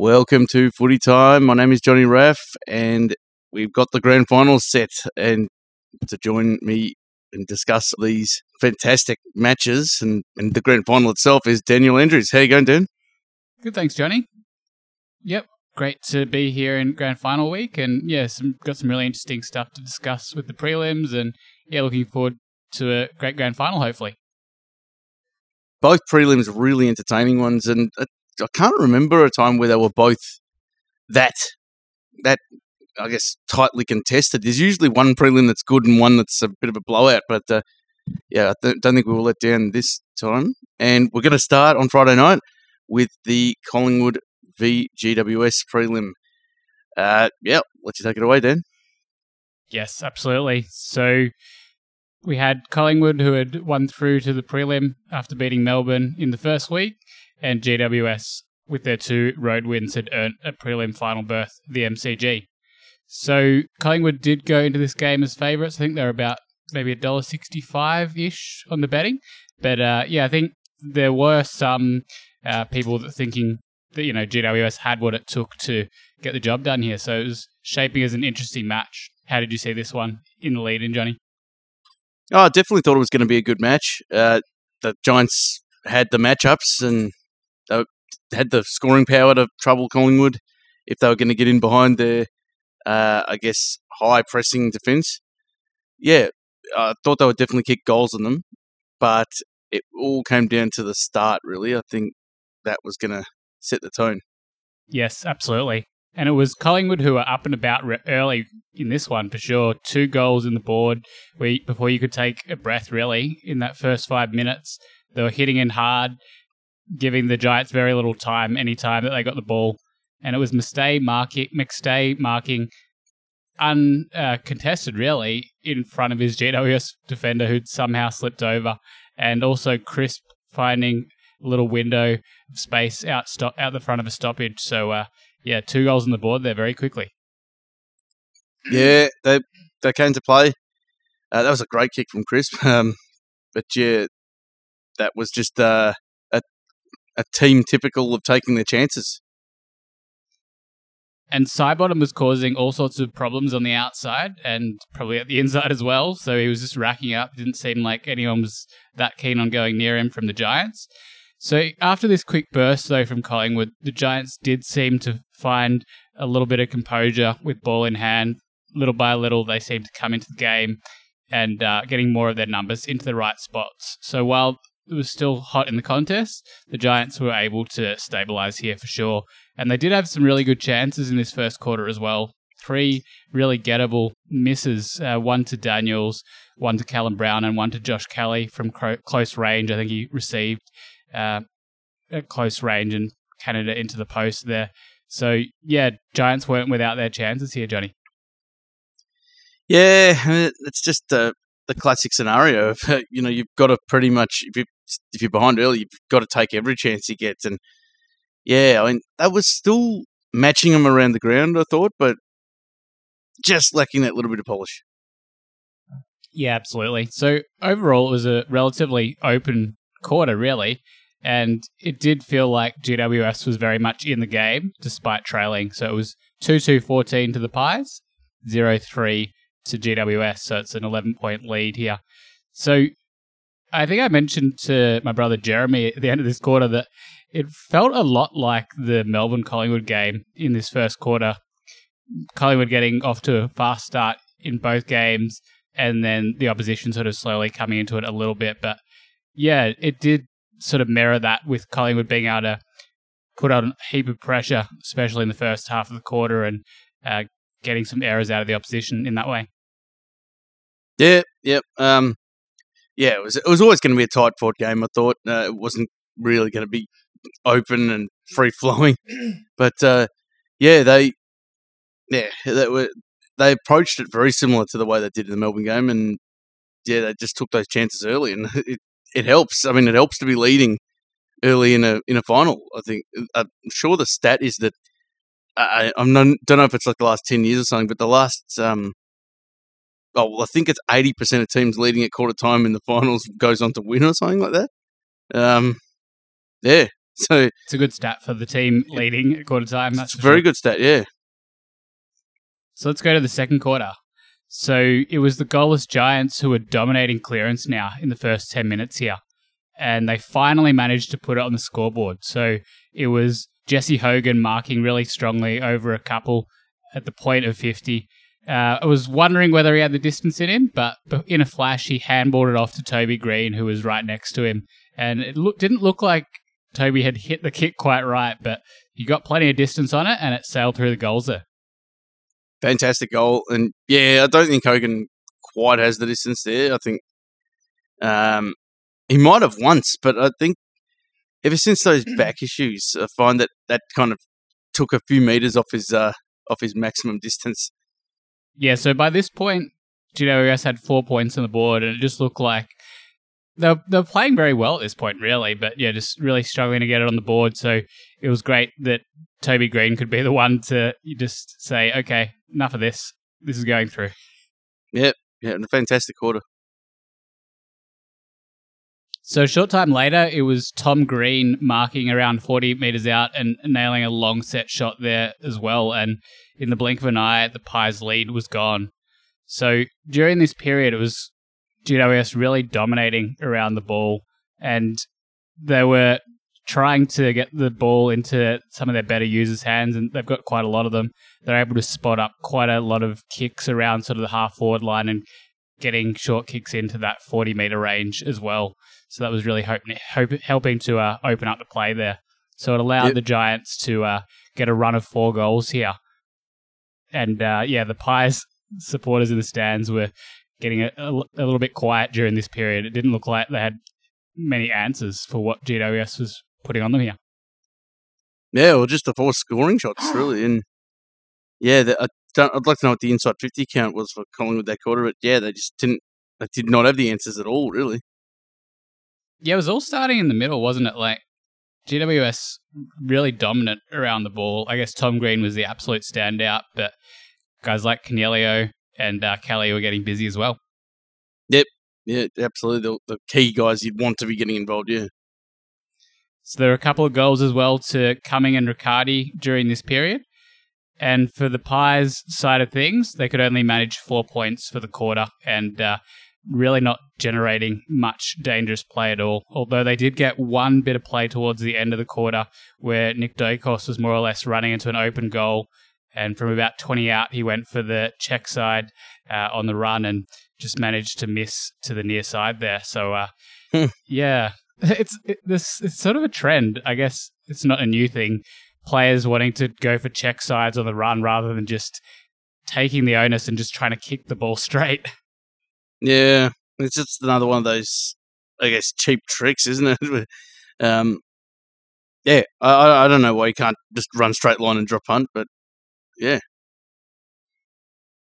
Welcome to Footy Time. My name is Johnny Raff, and we've got the grand final set. And to join me and discuss these fantastic matches and, and the grand final itself is Daniel Andrews. How you going, Dan? Good, thanks, Johnny. Yep, great to be here in grand final week, and yeah, some, got some really interesting stuff to discuss with the prelims, and yeah, looking forward to a great grand final, hopefully. Both prelims really entertaining ones, and I can't remember a time where they were both that that I guess tightly contested. There's usually one prelim that's good and one that's a bit of a blowout, but uh, yeah, I th- don't think we will let down this time. And we're going to start on Friday night with the Collingwood v GWS prelim. Uh, yeah, let you take it away, Dan. Yes, absolutely. So we had Collingwood who had won through to the prelim after beating Melbourne in the first week, and GWS with their two road wins had earned a prelim final berth, the MCG. So Collingwood did go into this game as favourites. I think they're about maybe a dollar sixty-five ish on the betting, but uh, yeah, I think there were some uh, people that thinking that you know GWS had what it took to get the job done here. So it was shaping as an interesting match. How did you see this one in the lead in Johnny? Oh, I definitely thought it was going to be a good match. Uh, the Giants had the matchups and had the scoring power to trouble Collingwood if they were going to get in behind their, uh, I guess, high pressing defence. Yeah, I thought they would definitely kick goals on them, but it all came down to the start, really. I think that was going to set the tone. Yes, absolutely. And it was Collingwood who were up and about re- early in this one for sure. Two goals in the board before you could take a breath, really, in that first five minutes. They were hitting in hard, giving the Giants very little time any time that they got the ball. And it was McStay marking, McStay marking uncontested, really, in front of his GWS defender who'd somehow slipped over. And also Crisp finding a little window of space out, stop, out the front of a stoppage. So, uh, yeah, two goals on the board there very quickly. Yeah, they they came to play. Uh, that was a great kick from Crisp. Um, but yeah, that was just uh, a team typical of taking their chances. And Sidebottom was causing all sorts of problems on the outside and probably at the inside as well. So he was just racking up. Didn't seem like anyone was that keen on going near him from the Giants. So after this quick burst, though, from Collingwood, the Giants did seem to find a little bit of composure with ball in hand. Little by little, they seemed to come into the game and uh, getting more of their numbers into the right spots. So while was still hot in the contest, the Giants were able to stabilize here for sure. And they did have some really good chances in this first quarter as well. Three really gettable misses uh, one to Daniels, one to Callum Brown, and one to Josh Kelly from cro- close range. I think he received uh, at close range and Canada into the post there. So yeah, Giants weren't without their chances here, Johnny. Yeah, it's just the the classic scenario of you know you've got to pretty much if you if you're behind early, you've got to take every chance you get, and yeah, I mean that was still matching them around the ground, I thought, but just lacking that little bit of polish. Yeah, absolutely. So overall, it was a relatively open quarter, really. And it did feel like GWS was very much in the game despite trailing. So it was 2 2 14 to the Pies, 0 3 to GWS. So it's an 11 point lead here. So I think I mentioned to my brother Jeremy at the end of this quarter that it felt a lot like the Melbourne Collingwood game in this first quarter. Collingwood getting off to a fast start in both games, and then the opposition sort of slowly coming into it a little bit. But yeah, it did sort of mirror that with Collingwood being able to put on a heap of pressure, especially in the first half of the quarter, and uh, getting some errors out of the opposition in that way. Yeah, yep, yeah, um, yeah. It was it was always going to be a tight fought game. I thought uh, it wasn't really going to be open and free flowing, but uh, yeah, they yeah they were they approached it very similar to the way they did in the Melbourne game, and yeah, they just took those chances early, and it, it helps. I mean, it helps to be leading early in a in a final. I think uh, I'm sure the stat is that I, I don't know if it's like the last ten years or something, but the last um, oh, well, I think it's eighty percent of teams leading at quarter time in the finals goes on to win or something like that. Um, yeah, So It's a good stat for the team leading at quarter time. That's it's a very sure. good stat. Yeah. So let's go to the second quarter. So it was the goalless Giants who were dominating clearance now in the first 10 minutes here. And they finally managed to put it on the scoreboard. So it was Jesse Hogan marking really strongly over a couple at the point of 50. Uh, I was wondering whether he had the distance in him, but in a flash, he handballed it off to Toby Green, who was right next to him. And it look, didn't look like Toby had hit the kick quite right, but he got plenty of distance on it and it sailed through the goals there. fantastic goal. And yeah, I don't think Hogan quite has the distance there. I think um, he might have once, but I think ever since those back issues, I find that that kind of took a few meters off his uh, off his maximum distance. Yeah, so by this point, GWS had four points on the board, and it just looked like they're, they're playing very well at this point, really. But yeah, just really struggling to get it on the board. So it was great that Toby Green could be the one to just say, okay, enough of this. This is going through. Yep. Yeah, and a fantastic quarter. So a short time later, it was Tom Green marking around 40 meters out and nailing a long set shot there as well. And in the blink of an eye, the Pies' lead was gone. So during this period, it was GWS really dominating around the ball, and they were trying to get the ball into some of their better users' hands, and they've got quite a lot of them. They're able to spot up quite a lot of kicks around sort of the half forward line and getting short kicks into that 40 meter range as well. So that was really hope, hope, helping to uh, open up the play there. So it allowed Yep. the Giants to uh, get a run of four goals here. And uh, yeah, the Pies supporters in the stands were getting a little bit quiet during this period. It didn't look like they had many answers for what GWS was putting on them here. Yeah, or just the four scoring shots, really. And yeah, the, I don't, I'd like to know what the inside 50 count was for Collingwood that quarter, but yeah, they just didn't, they did not have the answers at all, really. Yeah, it was all starting in the middle, wasn't it? Like GWS really dominant around the ball. I guess Tom Green was the absolute standout, but guys like Coniglio and uh, Kelly were getting busy as well. Yep. Yeah, absolutely. The, the key guys you'd want to be getting involved, yeah. So there were a couple of goals as well to Cumming and Riccardi during this period. And for the Pies side of things, they could only manage four points for the quarter and uh, really not generating much dangerous play at all. Although they did get one bit of play towards the end of the quarter where Nick Daicos was more or less running into an open goal. And from about 20 out, he went for the check side uh, on the run and just managed to miss to the near side there. So, uh, Hmm. yeah, it's it, this. It's sort of a trend. I guess it's not a new thing. Players wanting to go for check sides on the run rather than just taking the onus and just trying to kick the ball straight. Yeah, it's just another one of those, I guess, cheap tricks, isn't it? um, yeah, I, I don't know why you can't just run straight line and drop punt, but yeah,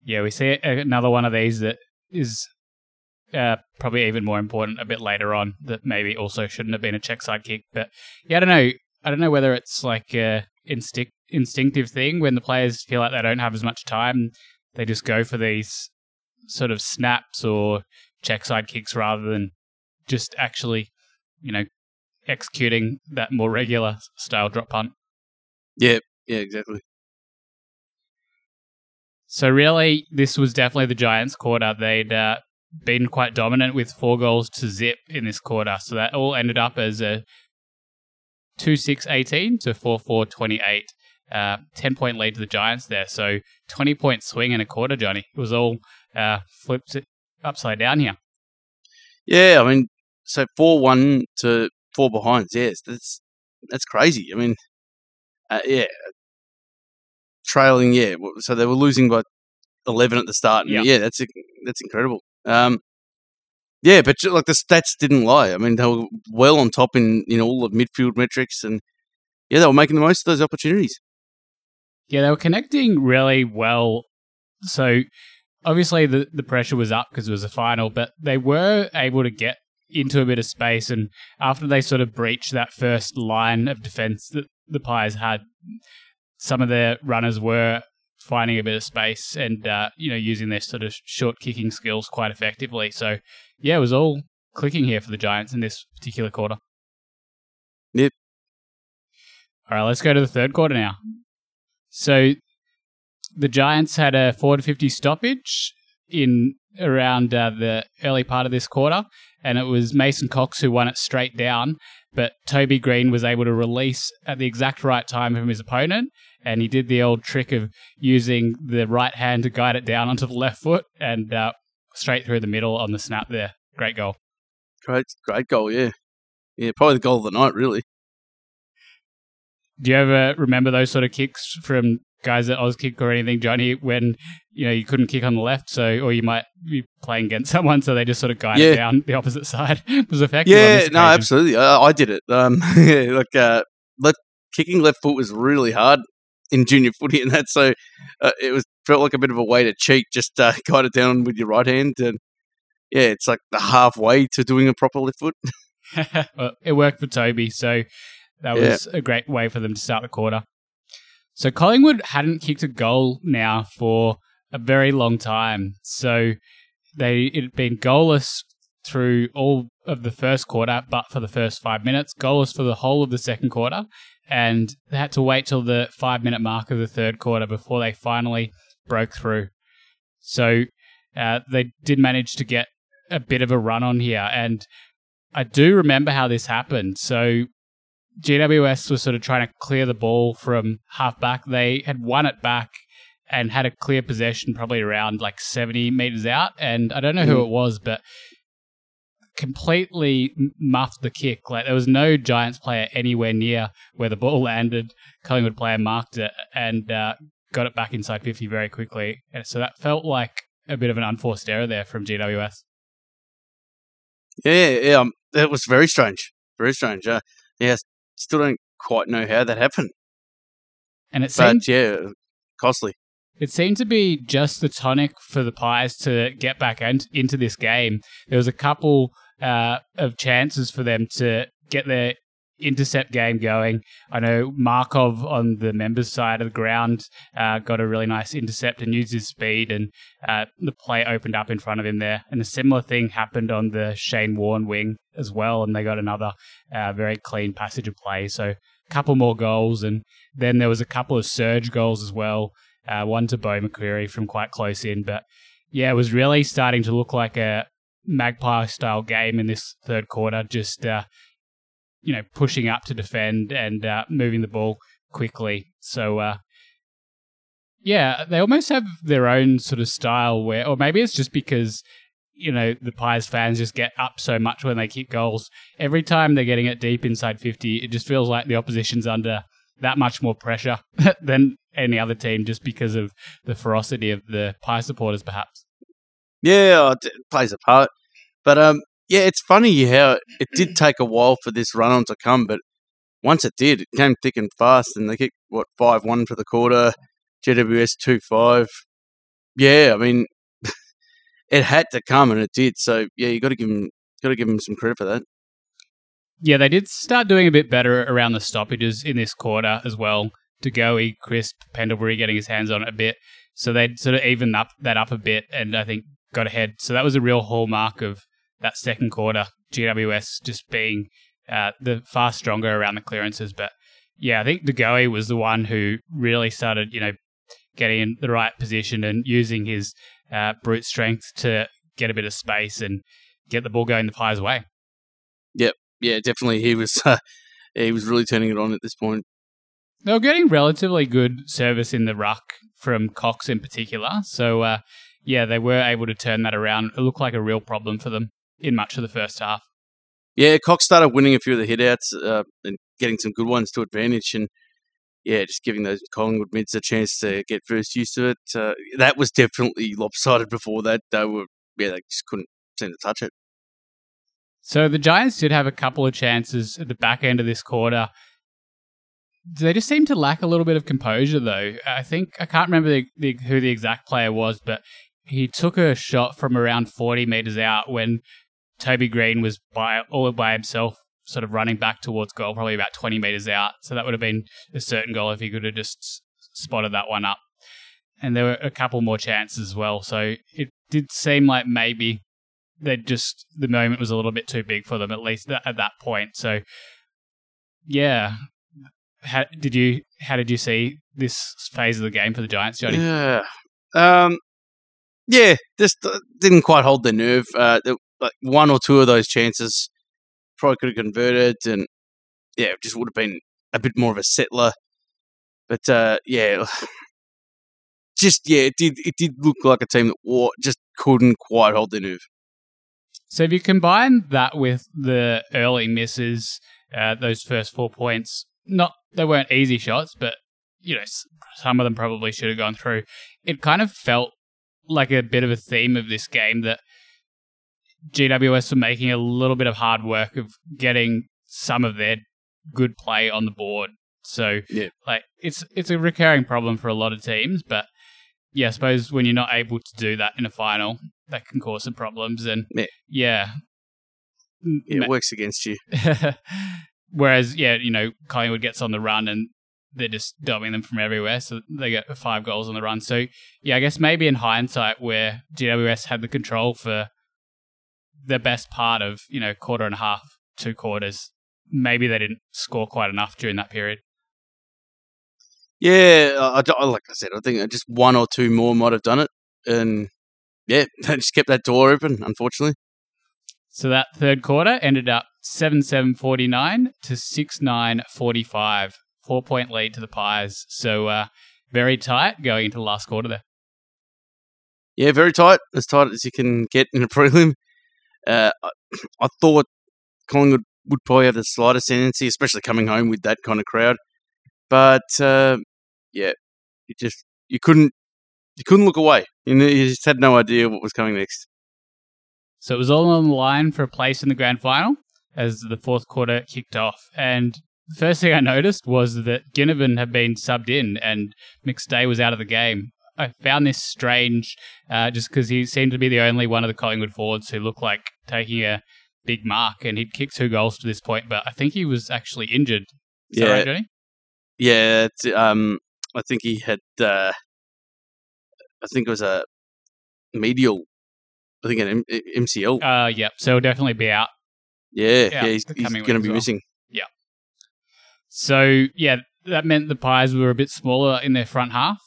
Yeah, we see another one of these that is uh, probably even more important a bit later on. That maybe also shouldn't have been a check side kick, but yeah, I don't know. I don't know whether it's like a instinct instinctive thing when the players feel like they don't have as much time, they just go for these sort of snaps or check side kicks rather than just actually, you know, executing that more regular style drop punt. yeah, yeah, exactly. So really, this was definitely the Giants' quarter. They'd uh, been quite dominant with four goals to zip in this quarter. So that all ended up as a 2-6-18 to 4-4-28. Uh, 10 point lead to the Giants there. So 20 point swing in a quarter, Johnny. It was all uh, flipped it upside down here. Yeah, I mean, so four one to four behinds. Yes, that's that's crazy. I mean, uh, yeah, trailing. Yeah, so they were losing by eleven at the start. And Yeah. yeah, that's that's incredible. Um, yeah, but like the stats didn't lie. I mean, they were well on top in in all the midfield metrics, and yeah, they were making the most of those opportunities. Yeah, they were connecting really well. So obviously the, the pressure was up because it was a final, but they were able to get into a bit of space. And after they sort of breached that first line of defense that the Pies had, some of their runners were finding a bit of space and uh, you know using their sort of short kicking skills quite effectively. So yeah, it was all clicking here for the Giants in this particular quarter. Yep. All right, let's go to the third quarter now. So the Giants had a 4 to 50 stoppage in around uh, the early part of this quarter, and it was Mason Cox who won it straight down. But Toby Green was able to release at the exact right time from his opponent, and he did the old trick of using the right hand to guide it down onto the left foot and uh, straight through the middle on the snap there. Great goal. Great, great goal. Yeah, yeah, probably the goal of the night, really. Do you ever remember those sort of kicks from guys at Auskick or anything, Johnny, when you know you couldn't kick on the left, so or you might be playing against someone, so they just sort of guide Yeah. down the opposite side. was effective. Yeah, no, absolutely. I, I did it. Um, yeah, like uh, left kicking left foot was really hard in junior footy, and that so uh, it was felt like a bit of a way to cheat. Just uh, guide it down with your right hand, and yeah, it's like the halfway to doing a proper left foot. well, it worked for Toby, so that Yeah. was a great way for them to start the quarter. So Collingwood hadn't kicked a goal now for a very long time. So they it had been goalless through all of the first quarter, but for the first five minutes, goalless for the whole of the second quarter, and they had to wait till the five minute mark of the third quarter before they finally broke through. So uh, they did manage to get a bit of a run on here, and I do remember how this happened. So GWS was sort of trying to clear the ball from half back. They had won it back and had a clear possession probably around like 70 meters out. And I don't know who it was, but completely muffed the kick. Like there was no Giants player anywhere near where the ball landed. Collingwood player marked it and uh, got it back inside 50 very quickly. And so that felt like a bit of an unforced error there from GWS. Yeah, yeah, um, that was very strange. Very strange. Uh, yeah, still don't quite know how that happened, And it seemed but yeah, costly. It seemed to be just the tonic for the Pies to get back in- into this game. There was a couple uh, of chances for them to get their intercept game going. I know Markov on the members' side of the ground uh, got a really nice intercept and used his speed, and uh, the play opened up in front of him there. And a similar thing happened on the Shane Warne wing as well, and they got another uh, very clean passage of play. So a couple more goals, and then there was a couple of surge goals as well uh, one to Beau McCreery from quite close in. But yeah, it was really starting to look like a magpie style game in this third quarter, just, uh, you know, pushing up to defend and uh, moving the ball quickly. So, uh, yeah, they almost have their own sort of style where, or maybe it's just because. You know, the Pies fans just get up so much when they kick goals. Every time they're getting it deep inside 50, it just feels like the opposition's under that much more pressure than any other team just because of the ferocity of the Pie supporters, perhaps. Yeah, it plays a part. But um, yeah, it's funny how it did take a while for this run on to come, but once it did, it came thick and fast, and they kicked what five one for the quarter, GWS two five. Yeah, I mean, it had to come, and it did. So yeah, you got to give them, got to give them some credit for that. Yeah, they did start doing a bit better around the stoppages in this quarter as well. De Goey, Crisp, Pendlebury getting his hands on it a bit. So they'd sort of evened up that up a bit and I think got ahead. So that was a real hallmark of that second quarter. GWS just being uh, the far stronger around the clearances. But yeah, I think De Goey was the one who really started, you know, getting in the right position and using his uh, brute strength to get a bit of space and get the ball going the Pies' way. Yep, yeah, definitely, he was uh, he was really turning it on at this point. They were getting relatively good service in the ruck from Cox in particular. So, uh, yeah, they were able to turn that around. It looked like a real problem for them in much of the first half. Yeah, Cox started winning a few of the hitouts uh, and getting some good ones to advantage, and yeah, just giving those Collingwood mids a chance to get first use to it. Uh, that was definitely lopsided before that. They were yeah, they just couldn't seem to touch it. So the Giants did have a couple of chances at the back end of this quarter. They just seemed to lack a little bit of composure, though. I think I can't remember the, the, who the exact player was, but he took a shot from around 40 meters out when Toby Green was by all by himself, sort of running back towards goal, probably about 20 meters out. So that would have been a certain goal if he could have just spotted that one up. And there were a couple more chances as well. So it did seem like maybe they just the moment was a little bit too big for them at least at that point. So yeah, how did you how did you see this phase of the game for the Giants, Johnny? Yeah. Um, yeah, just uh, didn't quite hold their nerve. Uh, like one or two of those chances probably could have converted, and yeah, just would have been a bit more of a settler. But uh, yeah, just yeah, it did it did look like a team that wa- just couldn't quite hold their nerve. So if you combine that with the early misses, uh, those first four points, not they weren't easy shots, but you know some of them probably should have gone through. It kind of felt like a bit of a theme of this game that GWS were making a little bit of hard work of getting some of their good play on the board. So Yeah. like it's it's a recurring problem for a lot of teams, but yeah, I suppose when you're not able to do that in a final, that can cause some problems. And Yeah. yeah, It works against you. Whereas, yeah, you know, Collingwood gets on the run and they're just dumping them from everywhere. So they get five goals on the run. So, yeah, I guess maybe in hindsight, where GWS had the control for the best part of, you know, quarter and a half, two quarters, maybe they didn't score quite enough during that period. Yeah, I, I- like I said, I think just one or two more might have done it, and yeah, they just kept that door open. Unfortunately, So that third quarter ended up 7 7 49 to 6 9 45. Four point lead to the Pies. So, uh, very tight going into the last quarter there. yeah, very tight, as tight as you can get in a prelim. Uh, I, thought Collingwood would probably have the slightest tendency, especially coming home with that kind of crowd. But uh, yeah, you just you couldn't you couldn't look away. You, you just had no idea what was coming next. So it was all on the line for a place in the grand final as the fourth quarter kicked off. And the first thing I noticed was that Ginnivan had been subbed in and McStay was out of the game. I found this strange uh, just because he seemed to be the only one of the Collingwood forwards who looked like taking a big mark and he'd kicked two goals to this point, but I think he was actually injured. Is that Yeah. right, Johnny? Yeah, it's, um, I think he had. Uh, I think it was a medial. I think an M- MCL. Uh, yeah. So he'll definitely be out. yeah, yeah, yeah, he's, he's going to be well. missing. Yeah. So yeah, that meant the Pies were a bit smaller in their front half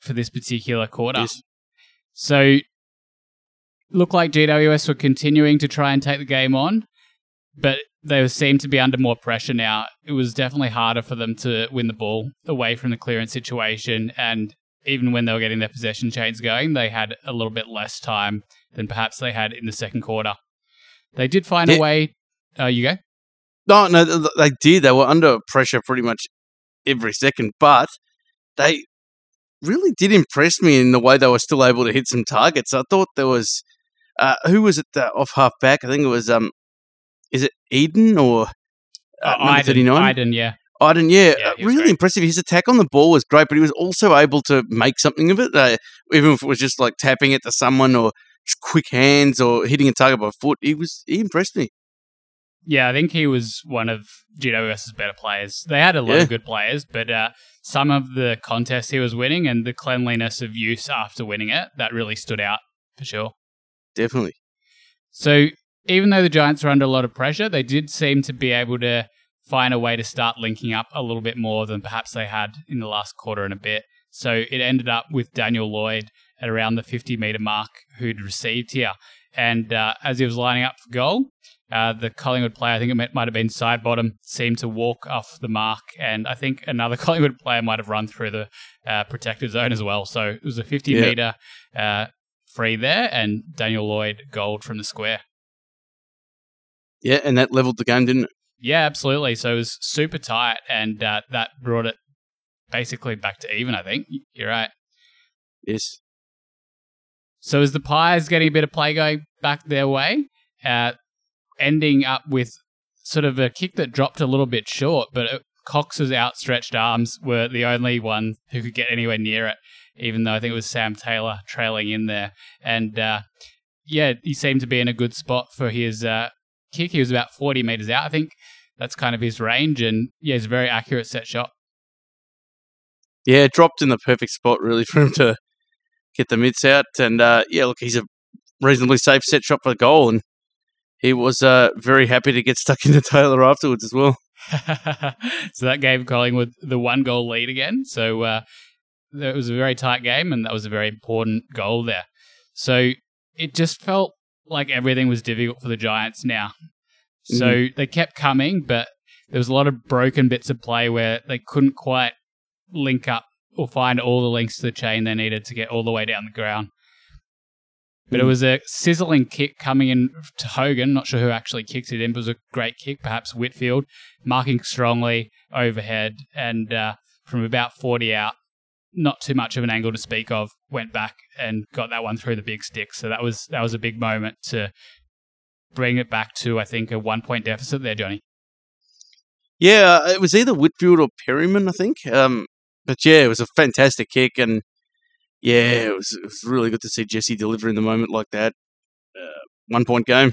for this particular quarter. Yes. So looked like GWS were continuing to try and take the game on, but they seemed to be under more pressure now. It was definitely harder for them to win the ball away from the clearance situation, and even when they were getting their possession chains going, they had a little bit less time than perhaps they had in the second quarter. They did find Yeah. a way. Uh, you go. No, no, th- th- they did. They were under pressure pretty much every second, but they really did impress me in the way they were still able to hit some targets. I thought there was uh, who was it uh, off half back? I think it was um, is it Eden or uh, number thirty nine? Idun, yeah. Idun, yeah, Yeah, uh, really great. impressive. His attack on the ball was great, but he was also able to make something of it, uh, even if it was just like tapping it to someone or quick hands or hitting a target by foot. He was he impressed me. Yeah, I think he was one of GWS's better players. They had a lot Yeah. of good players, but uh, some of the contests he was winning and the cleanliness of use after winning it, that really stood out for sure. Definitely. So even though the Giants were under a lot of pressure, they did seem to be able to find a way to start linking up a little bit more than perhaps they had in the last quarter and a bit. So it ended up with Daniel Lloyd at around the 50 meter mark who'd received here. And uh, as he was lining up for goal, uh, the Collingwood player, I think it might have been Sidebottom, seemed to walk off the mark. And I think another Collingwood player might have run through the uh, protected zone as well. So it was a 50 Yeah. meter uh, free there, and Daniel Lloyd goaled from the square. Yeah, and that leveled the game, didn't it? Yeah, absolutely. So it was super tight, and uh, that brought it basically back to even. I think you're right. Yes. So as the Pies getting a bit of play going back their way, uh, ending up with sort of a kick that dropped a little bit short, but it, Cox's outstretched arms were the only one who could get anywhere near it, even though I think it was Sam Taylor trailing in there. And uh, yeah, he seemed to be in a good spot for his uh, kick. He was about 40 meters out. I think that's kind of his range, and yeah, he's a very accurate set shot. Yeah, dropped in the perfect spot really for him to get the mitts out. And uh, yeah, look, he's a reasonably safe set shot for the goal, and he was uh, very happy to get stuck into Taylor afterwards as well. so that gave Collingwood the one goal lead again. So uh, it was a very tight game, and that was a very important goal there. So it just felt like everything was difficult for the Giants now. So mm. they kept coming, but there was a lot of broken bits of play where they couldn't quite link up or find all the links to the chain they needed to get all the way down the ground. But mm. it was a sizzling kick coming in to Hogan. Not sure who actually kicked it in, but it was a great kick. Perhaps Whitfield marking strongly overhead and uh, from about 40 out, not too much of an angle to speak of. Went back and got that one through the big stick. So that was that was a big moment to bring it back to I think a one point deficit there, Johnny. Yeah, it was either Whitfield or Perryman, I think. Um, but yeah, it was a fantastic kick, and yeah, it was, it was really good to see Jesse deliver in the moment like that. Uh, one point game.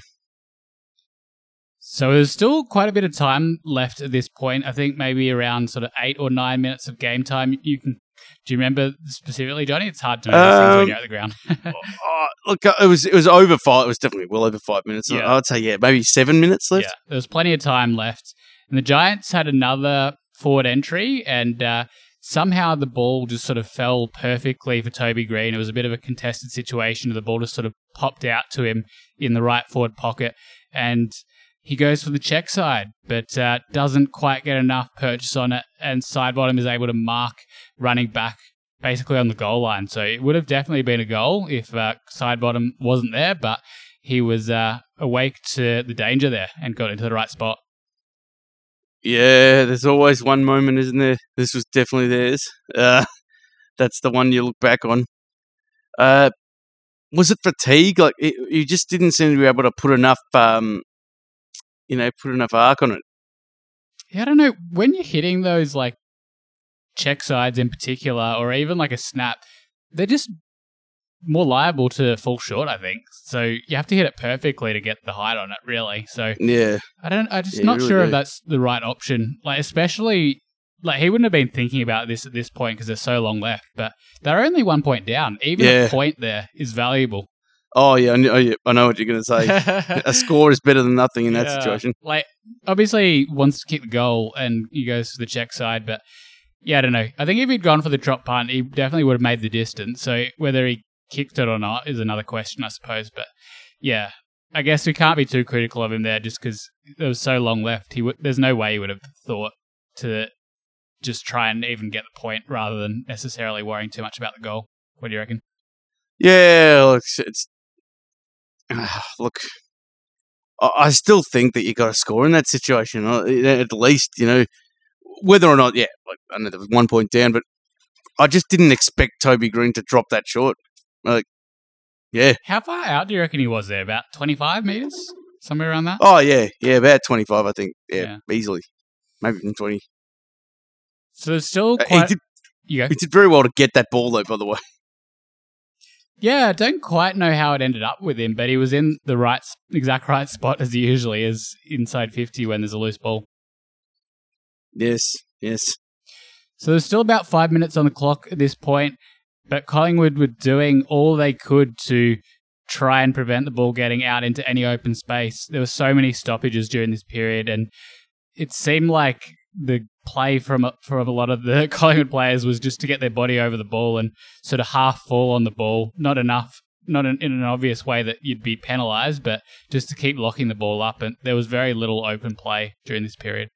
So there's still quite a bit of time left at this point. I think maybe around sort of eight or nine minutes of game time. You can. Do you remember specifically, Johnny? It's hard to know um, when you're at the ground. oh, look, uh, it was it was over five. It was definitely well over five minutes. Yeah. I'd say yeah, maybe seven minutes left. Yeah, there was plenty of time left, and the Giants had another forward entry, and uh, somehow the ball just sort of fell perfectly for Toby Green. It was a bit of a contested situation. The ball just sort of popped out to him in the right forward pocket, and he goes for the check side, but uh, doesn't quite get enough purchase on it. And Sidebottom is able to mark running back basically on the goal line. So it would have definitely been a goal if uh, Sidebottom wasn't there, but he was uh, awake to the danger there and got into the right spot. Yeah, there's always one moment, isn't there? This was definitely theirs. Uh, that's the one you look back on. Uh, was it fatigue? Like it, you just didn't seem to be able to put enough, um, you know, put enough arc on it. Yeah, I don't know. When you're hitting those like check sides in particular, or even like a snap, they're just more liable to fall short, I think. So you have to hit it perfectly to get the height on it, really. So yeah, I don't. I'm just yeah, not really sure do. if that's the right option. Like especially like he wouldn't have been thinking about this at this point because there's so long left. But they're only one point down. Even yeah. a point there is valuable. Oh yeah, I know, I know what you're going to say. a score is better than nothing in that yeah. situation. Like obviously wants to kick the goal and he goes to the check side, but yeah, I don't know. I think if he'd gone for the drop punt, he definitely would have made the distance. So whether he kicked it or not is another question, I suppose. But yeah, I guess we can't be too critical of him there just because there was so long left. He w- there's no way he would have thought to just try and even get the point rather than necessarily worrying too much about the goal. What do you reckon? Yeah, look, it's uh, look. I still think that you got to score in that situation. Uh, at least, you know, whether or not, yeah, like I know there was one point down, but I just didn't expect Toby Green to drop that short. Like, yeah. How far out do you reckon he was there? About 25 meters? Somewhere around that? Oh, yeah. Yeah, about 25, I think. Yeah, yeah. easily. Maybe even 20. So there's still quite... Uh, he, did, he did very well to get that ball, though, by the way. Yeah, I don't quite know how it ended up with him, but he was in the right, exact right spot as he usually is inside 50 when there's a loose ball. Yes, yes. So there's still about five minutes on the clock at this point. But Collingwood were doing all they could to try and prevent the ball getting out into any open space. There were so many stoppages during this period, and it seemed like the play from from a lot of the Collingwood players was just to get their body over the ball and sort of half fall on the ball. Not enough, not in, in an obvious way that you'd be penalised, but just to keep locking the ball up. And there was very little open play during this period.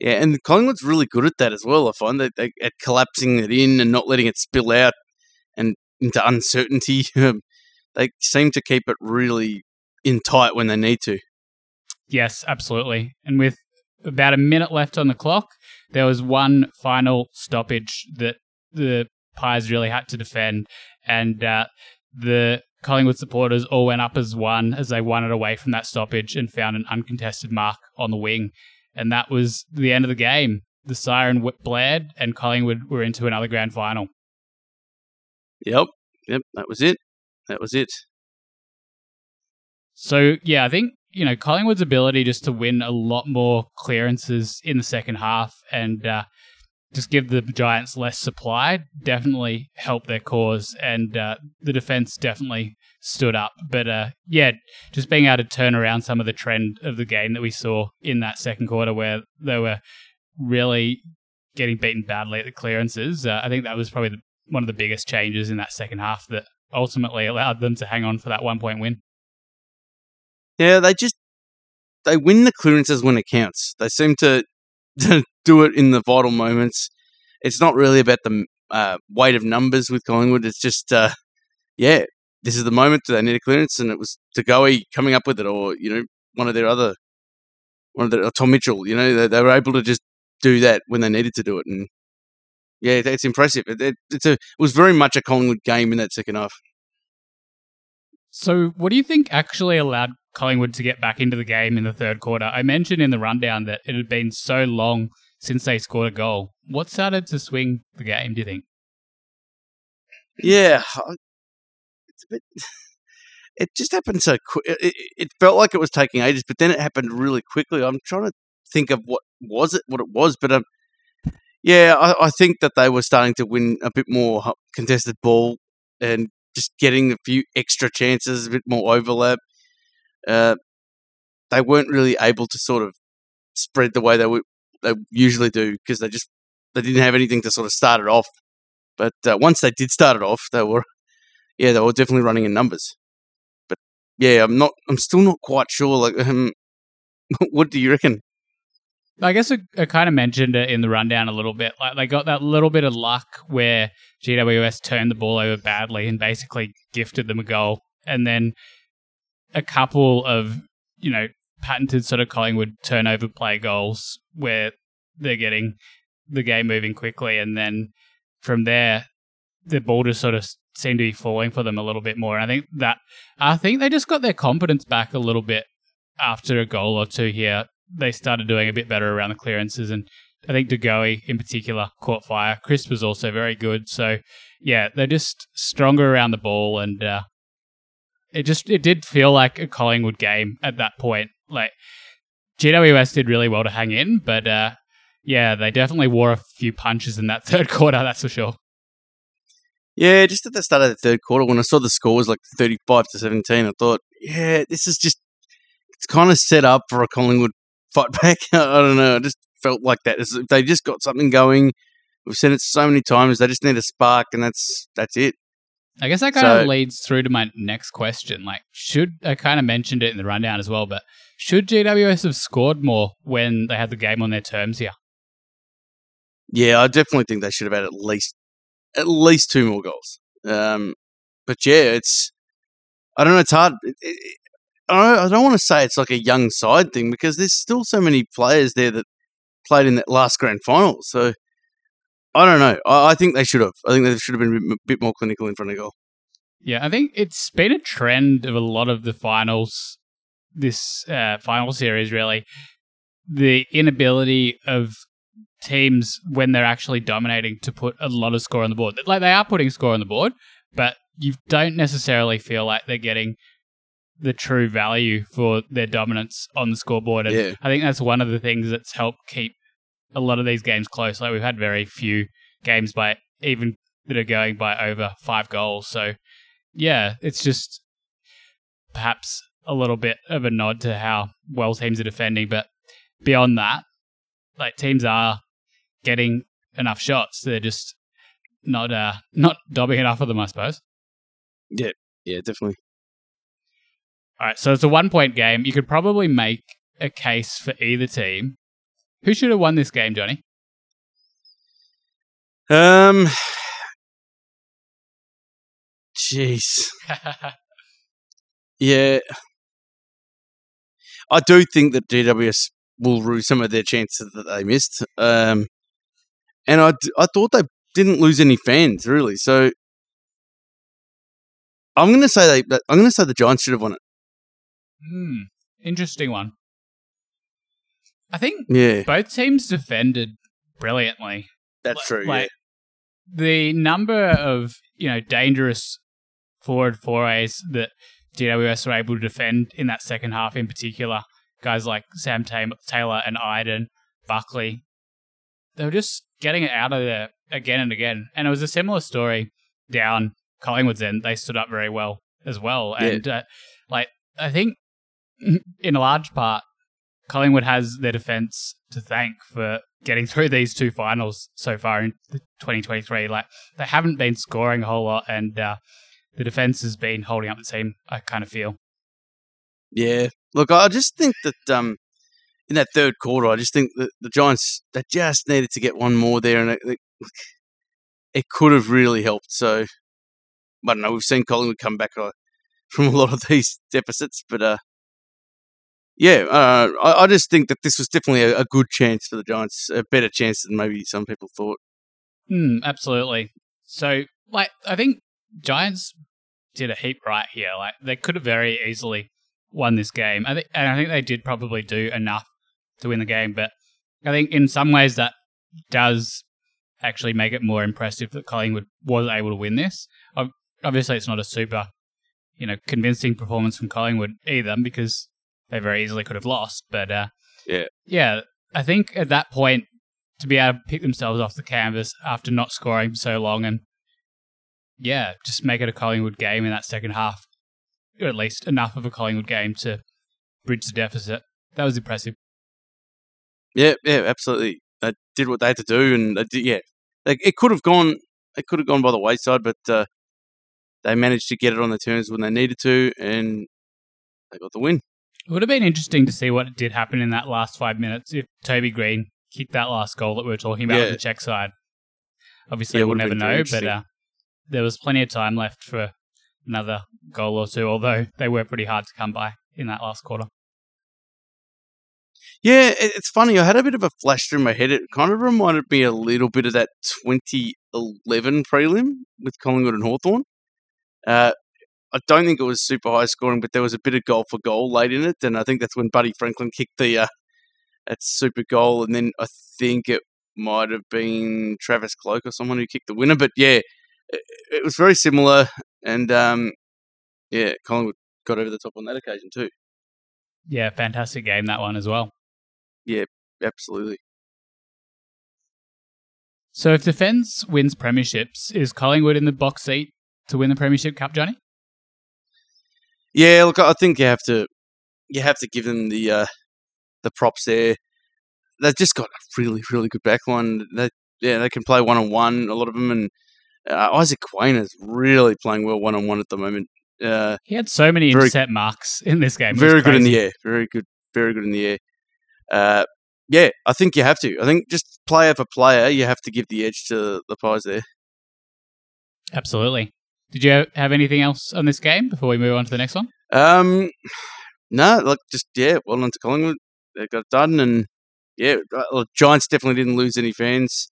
Yeah, and Collingwood's really good at that as well. I find that they, at collapsing it in and not letting it spill out and into uncertainty. Um, they seem to keep it really in tight when they need to. Yes, absolutely. And with about a minute left on the clock, there was one final stoppage that the Pies really had to defend, and uh, the Collingwood supporters all went up as one as they won it away from that stoppage and found an uncontested mark on the wing and that was the end of the game. The siren blared, and Collingwood were into another grand final. Yep, yep, that was it. That was it. So yeah, I think you know Collingwood's ability just to win a lot more clearances in the second half, and uh, just give the Giants less supply definitely helped their cause, and uh, the defense definitely stood up. But uh, yeah, just being able to turn around some of the trend of the game that we saw in that second quarter, where they were really getting beaten badly at the clearances, uh, I think that was probably the, one of the biggest changes in that second half that ultimately allowed them to hang on for that one point win. Yeah, they just they win the clearances when it counts. They seem to, to do it in the vital moments. It's not really about the uh, weight of numbers with Collingwood. It's just, uh, yeah, this is the moment Do they need a clearance, and it was De Goey coming up with it, or you know, one of their other, one of the Tom Mitchell. You know, they, they, were able to just do that when they needed to do it, and yeah, it's impressive. It, it, it's a, it was very much a Collingwood game in that second half. So, what do you think actually allowed Collingwood to get back into the game in the third quarter. I mentioned in the rundown that it had been so long since they scored a goal. What started to swing the game, do you think? Yeah, it's a bit. It just happened so quick. It, it, felt like it was taking ages, but then it happened really quickly. I'm trying to think of what was it, what it was, but um, yeah, I, I think that they were starting to win a bit more contested ball and just getting a few extra chances, a bit more overlap uh, they weren't really able to sort of spread the way they would they usually do because they just they didn't have anything to sort of start it off. But uh, once they did start it off, they were yeah they were definitely running in numbers. But yeah, I'm not I'm still not quite sure. Like, um, what do you reckon? I guess I, I, kind of mentioned it in the rundown a little bit. Like they got that little bit of luck where GWS turned the ball over badly and basically gifted them a goal, and then a couple of, you know, patented sort of Collingwood turnover play goals where they're getting the game moving quickly. And then from there, the ball just sort of seemed to be falling for them a little bit more. And I think that, I think they just got their confidence back a little bit after a goal or two here. They started doing a bit better around the clearances. And I think De Goey in particular caught fire. Crisp was also very good. So, yeah, they're just stronger around the ball and uh, it just it did feel like a Collingwood game at that point. Like GWS did really well to hang in, but uh, yeah, they definitely wore a few punches in that third quarter. That's for sure. Yeah, just at the start of the third quarter, when I saw the score was like thirty-five to seventeen, I thought, yeah, this is just it's kind of set up for a Collingwood fight back. I don't know. I just felt like that. If they just got something going, we've said it so many times. They just need a spark, and that's that's it. I guess that kind so, of leads through to my next question. Like, should I kind of mentioned it in the rundown as well, but should GWS have scored more when they had the game on their terms here? Yeah, I definitely think they should have had at least at least two more goals. Um, but yeah, it's I don't know. It's hard. It, it, I don't, don't want to say it's like a young side thing because there's still so many players there that played in that last grand final. So I don't know. I, I, think they should have. I think they should have been a bit more clinical in front of goal. Yeah, I think it's been a trend of a lot of the finals, this uh, final series, really. The inability of teams when they're actually dominating to put a lot of score on the board. Like they are putting score on the board, but you don't necessarily feel like they're getting the true value for their dominance on the scoreboard. And yeah. I think that's one of the things that's helped keep a lot of these games close. Like we've had very few games by even that are going by over five goals. So yeah, it's just perhaps a little bit of a nod to how well teams are defending. But beyond that, like teams are getting enough shots. They're just not uh not dobbing enough of them, I suppose. Yeah, yeah, definitely. All right, so it's a one point game. You could probably make a case for either team. Who should have won this game, Johnny? Um, jeez. yeah, I do think that GWS will rue some of their chances that they missed. Um, and I, I thought they didn't lose any fans really. So I'm going to say they. I'm going to say the Giants should have won it. Hmm. Interesting one. I think yeah. both teams defended brilliantly. That's like, true. Like yeah. the number of you know dangerous forward forays that GWS were able to defend in that second half, in particular, guys like Sam Taylor and Idun, Buckley, they were just getting it out of there again and again. And it was a similar story down Collingwood's end. They stood up very well as well. Yeah. And uh, like I think in a large part, Collingwood has their defense to thank for getting through these two finals so far in 2023. Like they haven't been scoring a whole lot, and uh, the defense has been holding up the team. I kind of feel. Yeah. Look, I just think that um, in that third quarter, I just think that the Giants they just needed to get one more there, and it, it, it could have really helped. So I don't know. We've seen Collingwood come back uh, from a lot of these deficits, but uh, yeah, uh, I, I just think that this was definitely a, a good chance for the Giants, a better chance than maybe some people thought. Mm, absolutely. So, like, I think Giants did a heap right here. Like, they could have very easily won this game. I think, and I think they did probably do enough to win the game. But I think in some ways that does actually make it more impressive that Collingwood was able to win this. Obviously, it's not a super, you know, convincing performance from Collingwood either because they very easily could have lost. But uh, Yeah. yeah, I think at that point to be able to pick themselves off the canvas after not scoring for so long and yeah, just make it a Collingwood game in that second half, or at least enough of a Collingwood game to bridge the deficit. That was impressive. Yeah, yeah, absolutely. They did what they had to do, and they did, yeah, like it could have gone, it could have gone by the wayside, but uh, they managed to get it on the turns when they needed to, and they got the win. It would have been interesting to see what did happen in that last five minutes if Toby Greene kicked that last goal that we were talking about Yeah. with the check side. Obviously, Yeah, we'll never know, but uh, there was plenty of time left for another goal or two, although they were pretty hard to come by in that last quarter. Yeah, it's funny. I had a bit of a flash through my head. It kind of reminded me a little bit of that 2011 prelim with Collingwood and Hawthorn. Uh, I don't think it was super high scoring, but there was a bit of goal for goal late in it, and I think that's when Buddy Franklin kicked the uh, that super goal, and then I think it might have been Travis Cloke or someone who kicked the winner. But yeah, it, it was very similar, and um, yeah, Collingwood got over the top on that occasion too. Yeah, fantastic game that one as well. Yeah, absolutely. So if defence wins premierships, is Collingwood in the box seat to win the premiership cup, Johnny? Yeah, look, I think you have to you have to give them the uh, the props there. They've just got a really, really good backline. They, yeah, they can play one on one. A lot of them, and uh, Isaac Quain is really playing well one on one at the moment. Uh, He had so many Very- intercept marks in this game. Very good in the air. Very good. Very good in the air. Uh, yeah, I think you have to. I think just player for player, you have to give the edge to the Pies there. Absolutely. Did you have anything else on this game before we move on to the next one? Um, no, like just yeah, well done to Collingwood. They got it done, and yeah, right, well, Giants definitely didn't lose any fans.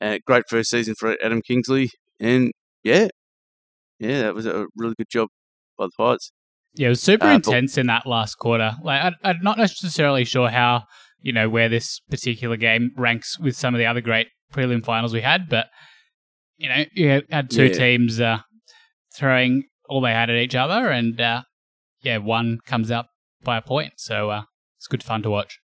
Uh, great first season for Adam Kingsley, and yeah, yeah, that was a really good job by the Pies. Yeah, it was super Uh, but- intense in that last quarter. Like, I, I'm not necessarily sure how you know where this particular game ranks with some of the other great prelim finals we had, but you know, you had- had two Yeah. teams uh, throwing all they had at each other, and uh, yeah, one comes up by a point. So uh, it's good fun to watch.